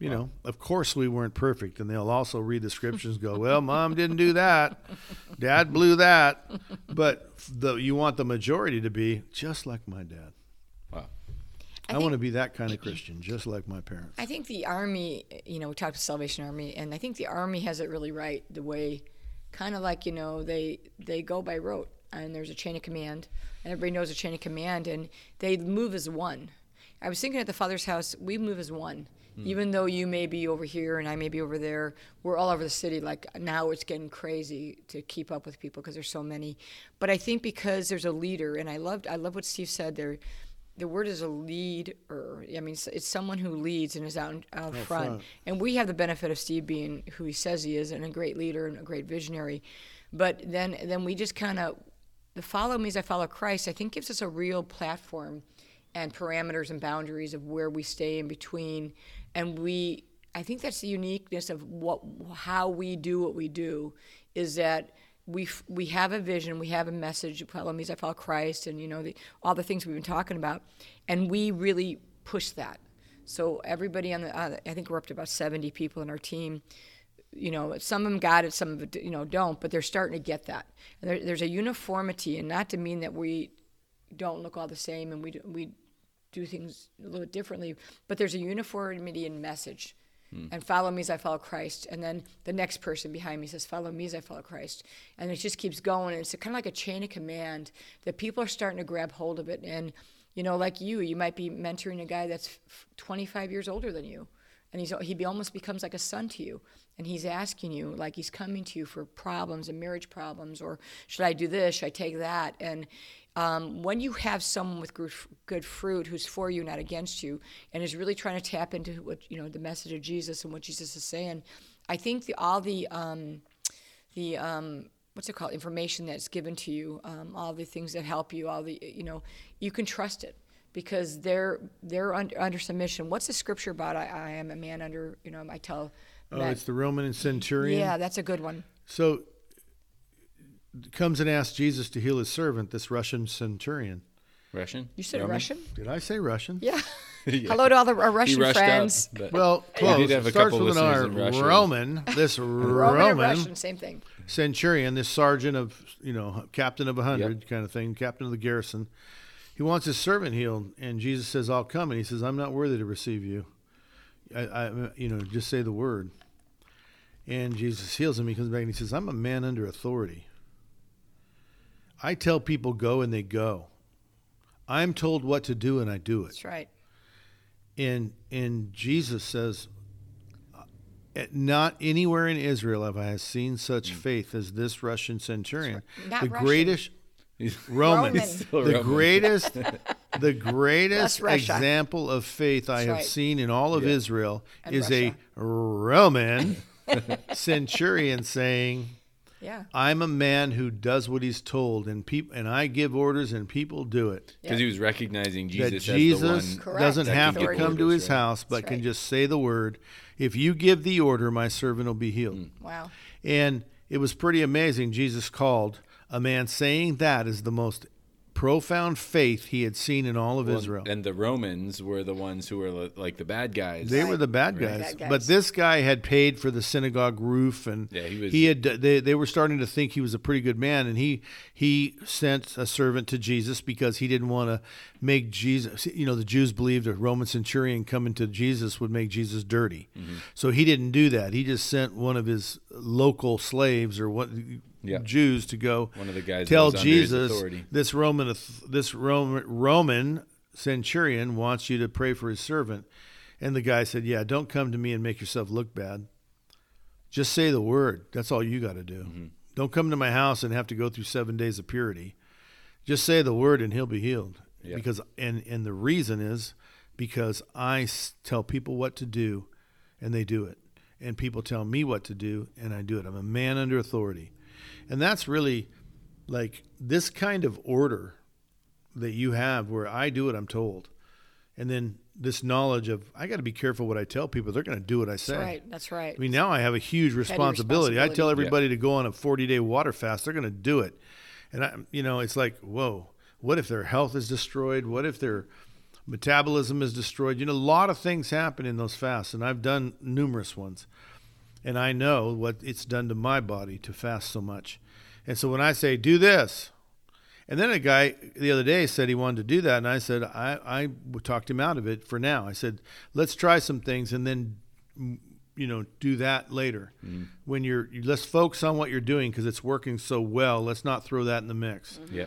You know, of course we weren't perfect, and they'll also read the scriptures. and Go, well, mom didn't do that, dad blew that, but the you want the majority to be just like my dad. Wow. I, think- want to be that kind of Christian, just like my parents. I think the Army, you know, we talked about Salvation Army, and I think the Army has it really right. The way, kind of like you know, they they go by rote, and there's a chain of command, and everybody knows a chain of command, and they move as one. I was thinking at the Father's house, we move as one. Hmm. Even though you may be over here and I may be over there, we're all over the city. Like now, it's getting crazy to keep up with people because there's so many. But I think because there's a leader, and I loved, I love what Steve said there the word is a leader. I mean, it's, someone who leads and is out, out front. front. And we have the benefit of Steve being who he says he is and a great leader and a great visionary. But then, then we just kind of, the follow me as I follow Christ, I think gives us a real platform and parameters and boundaries of where we stay in between. And we, I think that's the uniqueness of what, how we do what we do, is that we we have a vision, we have a message. As I follow Christ, and you know the, all the things we've been talking about, and we really push that. So everybody on the, uh, I think we're up to about seventy people in our team. You know, some of them got it, some of you know, don't, but they're starting to get that. And there, there's a uniformity, and not to mean that we don't look all the same and we do, we do things a little differently, but there's a uniformity in message. Mm. And follow me as I follow Christ. And then the next person behind me says, Follow me as I follow Christ. And it just keeps going. And it's kind of like a chain of command that people are starting to grab hold of it. And, you know, like you, you might be mentoring a guy that's 25 years older than you. And he's, he almost becomes like a son to you. And he's asking you, like he's coming to you for problems and marriage problems, or should I do this? Should I take that? And um, when you have someone with good, fruit who's for you, not against you, and is really trying to tap into what you know the message of Jesus and what Jesus is saying, I think the, all the um, the um, what's it called information that's given to you, um, all the things that help you, all the you know, you can trust it because they're they're under, under submission. What's the scripture about? I, I am a man under you know. I tell. Oh, men- it's the Roman centurion. yeah, that's a good one. So comes and asks Jesus to heal his servant, this Russian centurion. Russian? You said Roman? Russian? Did I say Russian? Yeah. Yeah. Hello to all the our Russian rushed friends. up. But Well, We close. did have a Starts couple with an R. Roman. This Roman, Roman, and Russian, same thing. centurion, this sergeant of, you know, captain of a hundred kind of thing, captain of the garrison. He wants his servant healed, and Jesus says, "I'll come." And he says, "I'm not worthy to receive you. I, I you know, just say the word." And Jesus heals him. He comes back and he says, "I'm a man under authority. I tell people go, and they go. I'm told what to do, and I do it." That's right. and and Jesus says, "Uh, "Not anywhere in Israel have I seen such faith as this Russian centurion, Not the Russian. greatest He's Roman, Roman. Still the Roman. greatest, the greatest example of faith I have right. seen in all of Yeah. Israel And is a Roman centurion saying." Yeah. I'm a man who does what he's told, and people and I give orders, and people do it. Because he was recognizing that Jesus, Jesus as the one. Doesn't That have to give come to his right. house, but That's can just say the word. If you give the order, my servant will be healed. Mm. Wow. And it was pretty amazing. Jesus called a man saying that is the most profound faith he had seen in all of Well, Israel. And the Romans were the ones who were like the bad guys. They were the bad Right. guys. Bad but this guy had paid for the synagogue roof, and Yeah, he was- had. They, they were starting to think he was a pretty good man, and he he sent a servant to Jesus because he didn't want to make Jesus. You know, the Jews believed a Roman centurion coming to Jesus would make Jesus dirty, Mm-hmm. so he didn't do that. He just sent one of his local slaves or what Yeah. Jews to go One of the guys tell was under his Jesus this Roman this Roman Roman centurion wants you to pray for his servant. And the guy said, "Yeah, don't come to me and make yourself look bad. Just say the word. That's all you got to do. Mm-hmm. Don't come to my house and have to go through 7 days of purity. Just say the word and he'll be healed." Yeah. Because and and the reason is because I tell people what to do and they do it. And people tell me what to do and I do it. I'm a man under authority. And that's really like this kind of order that you have where I do what I'm told. And then this knowledge of I got to be careful what I tell people. They're going to do what I say. That's right. That's right. I mean, now I have a huge responsibility. I responsibility. tell Yeah. everybody to go on a 40 day water fast. They're going to do it. And I, you know, it's like, whoa, what if their health is destroyed? What if their Metabolism is destroyed. You know, a lot of things happen in those fasts, and I've done numerous ones. And I know what it's done to my body to fast so much. And so when I say, do this, and then a guy the other day said he wanted to do that, and I said I, I talked him out of it for now. I said let's try some things and then you know do that later mm-hmm. when you're you, let's focus on what you're doing because it's working so well. Let's not throw that in the mix. Mm-hmm. Yeah,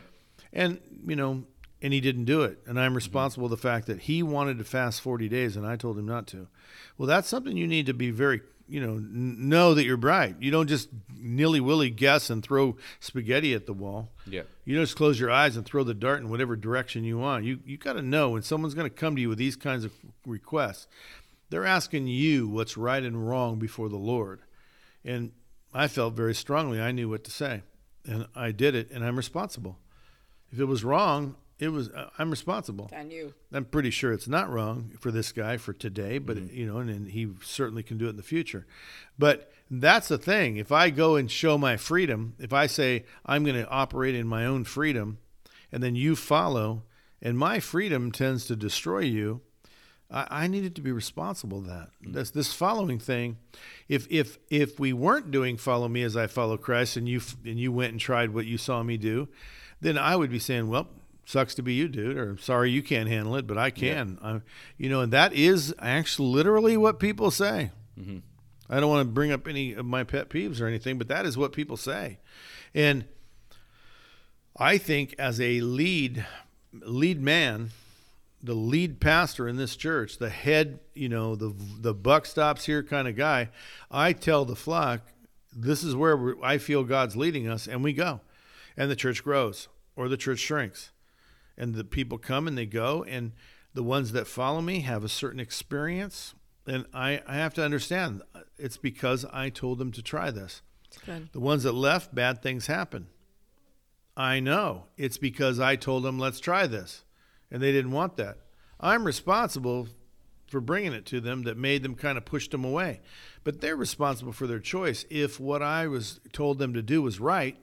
and you know, and he didn't do it, and I'm responsible mm-hmm. for the fact that he wanted to fast 40 days, and I told him not to. Well, that's something you need to be very you know know that you're right. You don't just nilly willy guess and throw spaghetti at the wall. Yeah. You don't just close your eyes and throw the dart in whatever direction you want. You you got to know when someone's going to come to you with these kinds of requests. They're asking you what's right and wrong before the Lord. And I felt very strongly I knew what to say. And I did it and I'm responsible. If it was wrong, it was uh, I'm responsible. On you. I'm pretty sure it's not wrong for this guy for today, but mm-hmm. you know, and, and, he certainly can do it in the future. But that's the thing. If I go and show my freedom, if I say I'm going to operate in my own freedom, and then you follow, and my freedom tends to destroy you, I, I needed to be responsible for that. Mm-hmm. This this following thing, if if if we weren't doing follow me as I follow Christ, and you and you went and tried what you saw me do, then I would be saying, well sucks to be you, dude, or sorry you can't handle it, but I can. Yeah. I, you know, and that is actually literally what people say. Mm-hmm. I don't want to bring up any of my pet peeves or anything, but that is what people say. And I think as a lead lead man, the lead pastor in this church, the head, you know, the the buck stops here kind of guy, I tell the flock, this is where I feel God's leading us, and we go, and the church grows or the church shrinks and the people come and they go and the ones that follow me have a certain experience and I, I have to understand it's because I told them to try this. The ones that left, bad things happen. I know it's because I told them let's try this, and they didn't want that. I'm responsible for bringing it to them that made them kind of pushed them away, but they're responsible for their choice. If what I was told them to do was right,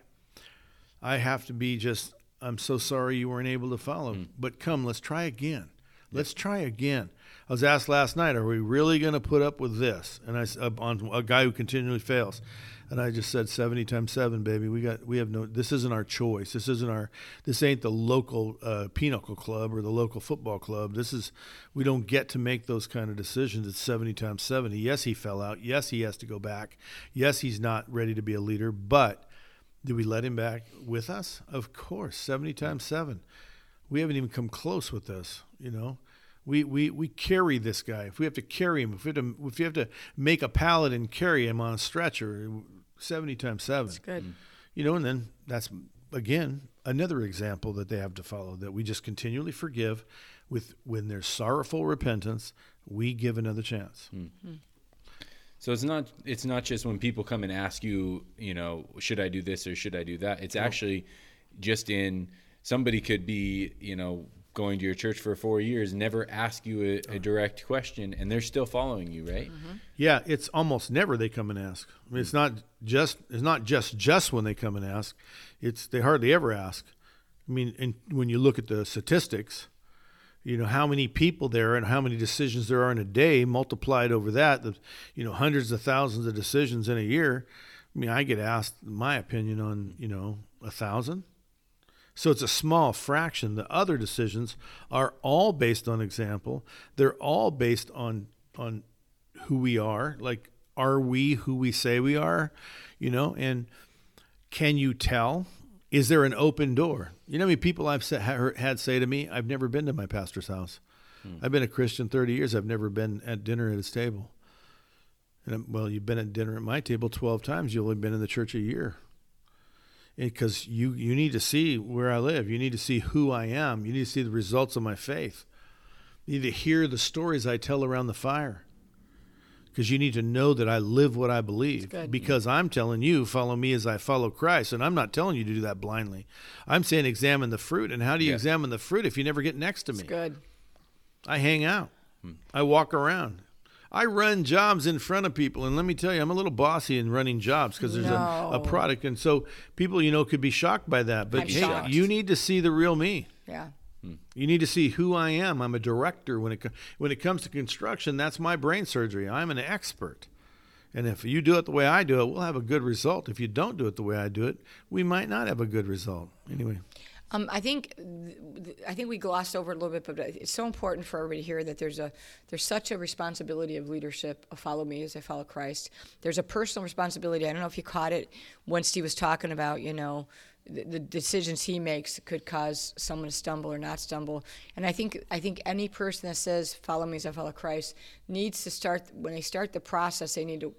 I have to be just I'm so sorry you weren't able to follow. Mm. But come, let's try again. Let's try again. I was asked last night, are we really going to put up with this? And I uh, on a guy who continually fails. And I just said 70 times 7, baby. We got we have no this isn't our choice. This isn't our this ain't the local uh, pinochle club or the local football club. This is we don't get to make those kind of decisions. It's 70 times 70. Yes, he fell out. Yes, he has to go back. Yes, he's not ready to be a leader, but do we let him back with us? Of course, 70 times 7. We haven't even come close with this, you know. We, we, we carry this guy. If we have to carry him, if we have to, if you have to make a pallet and carry him on a stretcher, 70 times 7. That's good. You know, and then that's, again, another example that they have to follow that we just continually forgive with when there's sorrowful repentance, we give another chance. Mm-hmm. So it's not it's not just when people come and ask you, you know, should I do this or should I do that? It's actually just in somebody could be, you know, going to your church for four years, never ask you a, a direct question, and they're still following you, right? Mm-hmm. Yeah, it's almost never they come and ask. I mean, it's not just it's not just just when they come and ask. It's they hardly ever ask. I mean, and when you look at the statistics, you know how many people there and how many decisions there are in a day multiplied over that the you know hundreds of thousands of decisions in a year. I mean i get asked my opinion on you know a thousand. So it's a small fraction. The other decisions are all based on example. They're all based on on who we are. Like are we who we say we are? You know and can you tell is there an open door? You know how many people I've had say to me, I've never been to my pastor's house. Hmm. I've been a Christian 30 years. I've never been at dinner at his table. And well, you've been at dinner at my table 12 times. You've only been in the church a year. Because you, you need to see where I live. You need to see who I am. You need to see the results of my faith. You need to hear the stories I tell around the fire because you need to know that I live what I believe. Because I'm telling you, follow me as I follow Christ. And I'm not telling you to do that blindly. I'm saying examine the fruit. And how do you yeah. examine the fruit if you never get next to me? That's good. I hang out, hmm. I walk around. I run jobs in front of people, and let me tell you, I'm a little bossy in running jobs because there's no. a, a, product, and so people, you know, could be shocked by that. But I'm hey, shocked. you need to see the real me. Yeah. You need to see who I am. I'm a director when it when it comes to construction. That's my brain surgery. I'm an expert. And if you do it the way I do it, we'll have a good result. If you don't do it the way I do it, we might not have a good result. Anyway, Um, I think th- th- I think we glossed over a little bit, but it's so important for everybody here that there's a there's such a responsibility of leadership. Of follow me as I follow Christ. There's a personal responsibility. I don't know if you caught it when Steve was talking about you know the, the decisions he makes could cause someone to stumble or not stumble. And I think I think any person that says follow me as I follow Christ needs to start when they start the process. They need to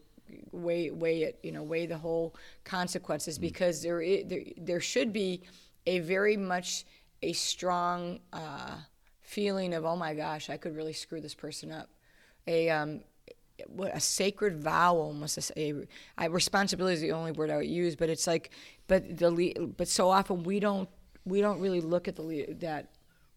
weigh weigh it. You know weigh the whole consequences because there there there should be a very much a strong uh, feeling of oh my gosh I could really screw this person up a um, what a sacred vow almost a, a, I, responsibility is the only word I would use but it's like but the but so often we don't we don't really look at the that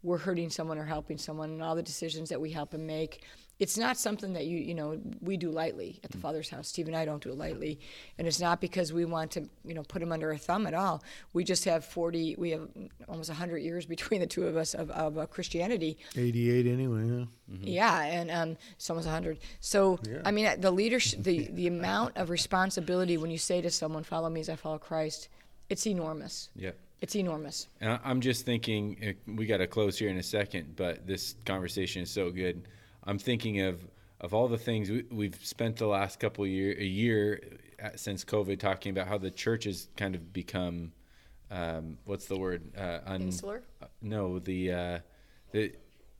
we're hurting someone or helping someone and all the decisions that we help them make it's not something that you you know we do lightly at the father's house steve and i don't do it lightly and it's not because we want to you know put him under a thumb at all we just have 40 we have almost 100 years between the two of us of, of uh, christianity 88 anyway. Yeah. yeah, and um, it's almost 100. So, I mean, the leadership, the, the amount of responsibility when you say to someone, follow me as I follow Christ, it's enormous. yeah It's enormous. And I- I'm just thinking, uh, we got to close here in a second, but this conversation is so good. I'm thinking of of all the things we, we've spent the last couple of year a year uh, since COVID talking about how the church has kind of become, um, what's the word? Uh, un, Insular? uh, no, the uh, the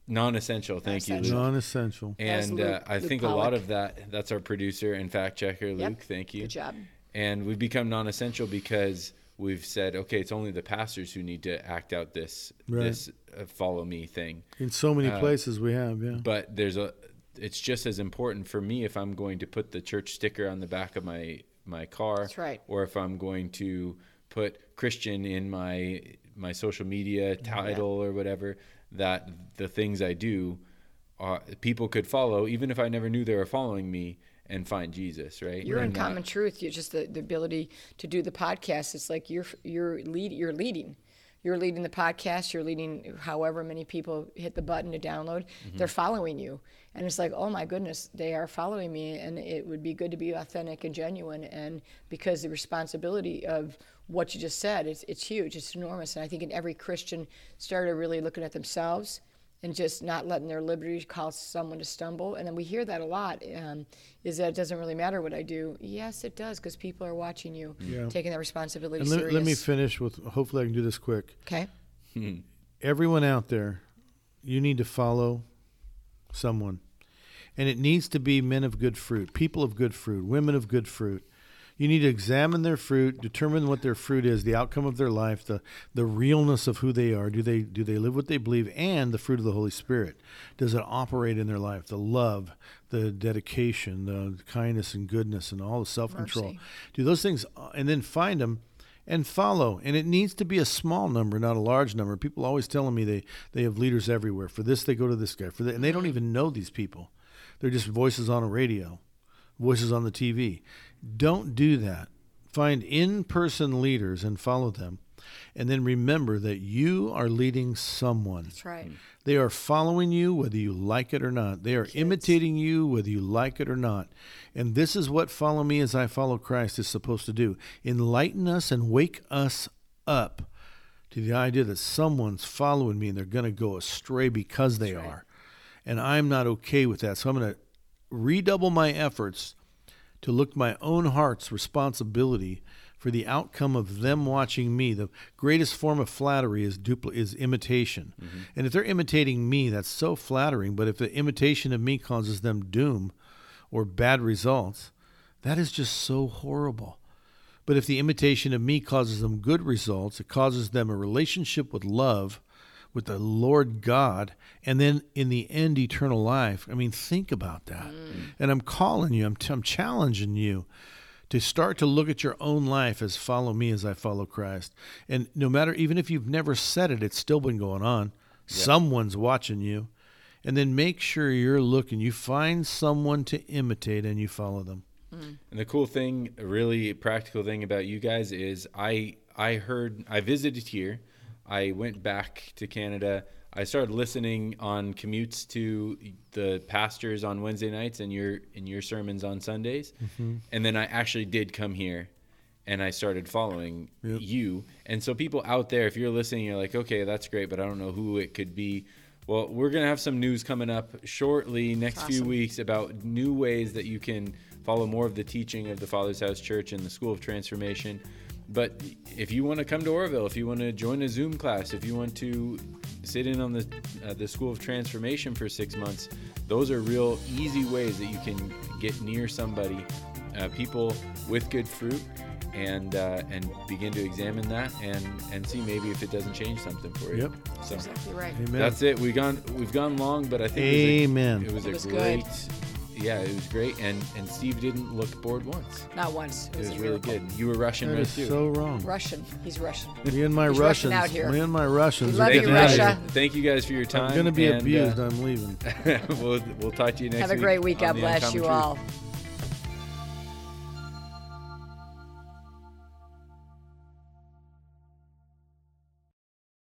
non-essential. Thank you, Luke. Non-essential. Non-essential. And uh, Luke- I Luke think a lot of that. That's our producer and fact checker, Luke. Thank you. Good job. And we've become non-essential because we've said, okay, it's only the pastors who need to act out this Right. this uh, follow me thing. In so many Uh, places we have, yeah. But there's a. It's just as important for me if I'm going to put the church sticker on the back of my my car. That's right. Or if I'm going to put Christian in my my social media title or whatever, that the things I do, are, people could follow even if I never knew they were following me and find Jesus. Right. You're in And common truth. You're just the, the ability to do the podcast. It's like you're you're lead you're leading. You're leading the podcast. You're leading however many people hit the button to download. Mm-hmm. They're following you, and it's like, oh my goodness, they are following me, and it would be good to be authentic and genuine. And because the responsibility of what you just said, it's it's huge. It's enormous. And I think in every Christian started really looking at themselves and just not letting their liberty cause someone to stumble. And then we hear that a lot. Um, is that it doesn't really matter what I do? Yes, it does because people are watching you, Yeah. taking that responsibility And let, let me finish with. Hopefully, I can do this quick. okay. Everyone out there, you need to follow someone, and it needs to be men of good fruit, people of good fruit, women of good fruit. You need to examine their fruit, determine what their fruit is, the outcome of their life, the the realness of who they are. Do they do they live what they believe, and the fruit of the Holy Spirit? Does it operate in their life? The love, the dedication, the kindness and goodness, and all the self control. Mercy. Do those things, uh, and then find them and follow. And it needs to be a small number, not a large number. People always telling me they they have leaders everywhere. For this, they go to this guy. For that, and they don't even know these people. They're just voices on a radio, voices on the TV. Don't do that. Find in-person leaders and follow them. And then remember that you are leading someone. That's right. Hmm. They are following you whether you like it or not. They are imitating you whether you like it or not. And this is what follow me as I follow Christ is supposed to do enlighten us and wake us up to the idea that someone's following me and they're going to go astray because they are. And I'm not okay with that. So I'm going to redouble my efforts to look my own heart's responsibility for the outcome of them watching me. The greatest form of flattery is dupli- is imitation. Mm-hmm. And if they're imitating me, that's so flattering. But if the imitation of me causes them doom or bad results, that is just so horrible. But if the imitation of me causes them good results, it causes them a relationship with love, with the Lord God, and then in the end, eternal life. I mean, think about that. Mm. And I'm calling you, I'm, t- I'm challenging you to start to look at your own life as follow me as I follow Christ. And no matter, even if you've never said it, it's still been going on. Someone's watching you. And then make sure you're looking. You find someone to imitate and you follow them. Mm. And the cool thing, really practical thing about you guys is I I heard I visited here. I went back to Canada. I started listening on commutes to the pastors on Wednesday nights and your and your sermons on Sundays, Mm-hmm. and then I actually did come here, and I started following Yep. you. And so people out there, if you're listening, you're like, okay, that's great, but I don't know who it could be. Well, we're gonna have some news coming up shortly, next few weeks, about new ways that you can follow more of the teaching of the Father's House Church and the School of Transformation. But if you want to come to Oroville, if you want to join a Zoom class, if you want to sit in on the uh, the School of Transformation for six months, those are real easy ways that you can get near somebody, uh, people with good fruit, and uh, and begin to examine that and and see maybe if it doesn't change something for you. Yep. So Exactly right. Amen. that's it. We've gone we've gone long, but I think it Amen. was a, it was It a was good. Great. Yeah, it was great, and and Steve didn't look bored once. Not once. It It was, was really good. You were Russian, That right is too. so wrong. Russian. He's Russian. Me and my He's Russian Russians. out here. Me and my Russians. We love Thank you, you, getting out guys. Russia. Thank you guys for your time. I'm going to be and, uh, abused. I'm leaving. we'll we'll talk to you next time. Have a week great week. on God bless Uncommon you Truth. all.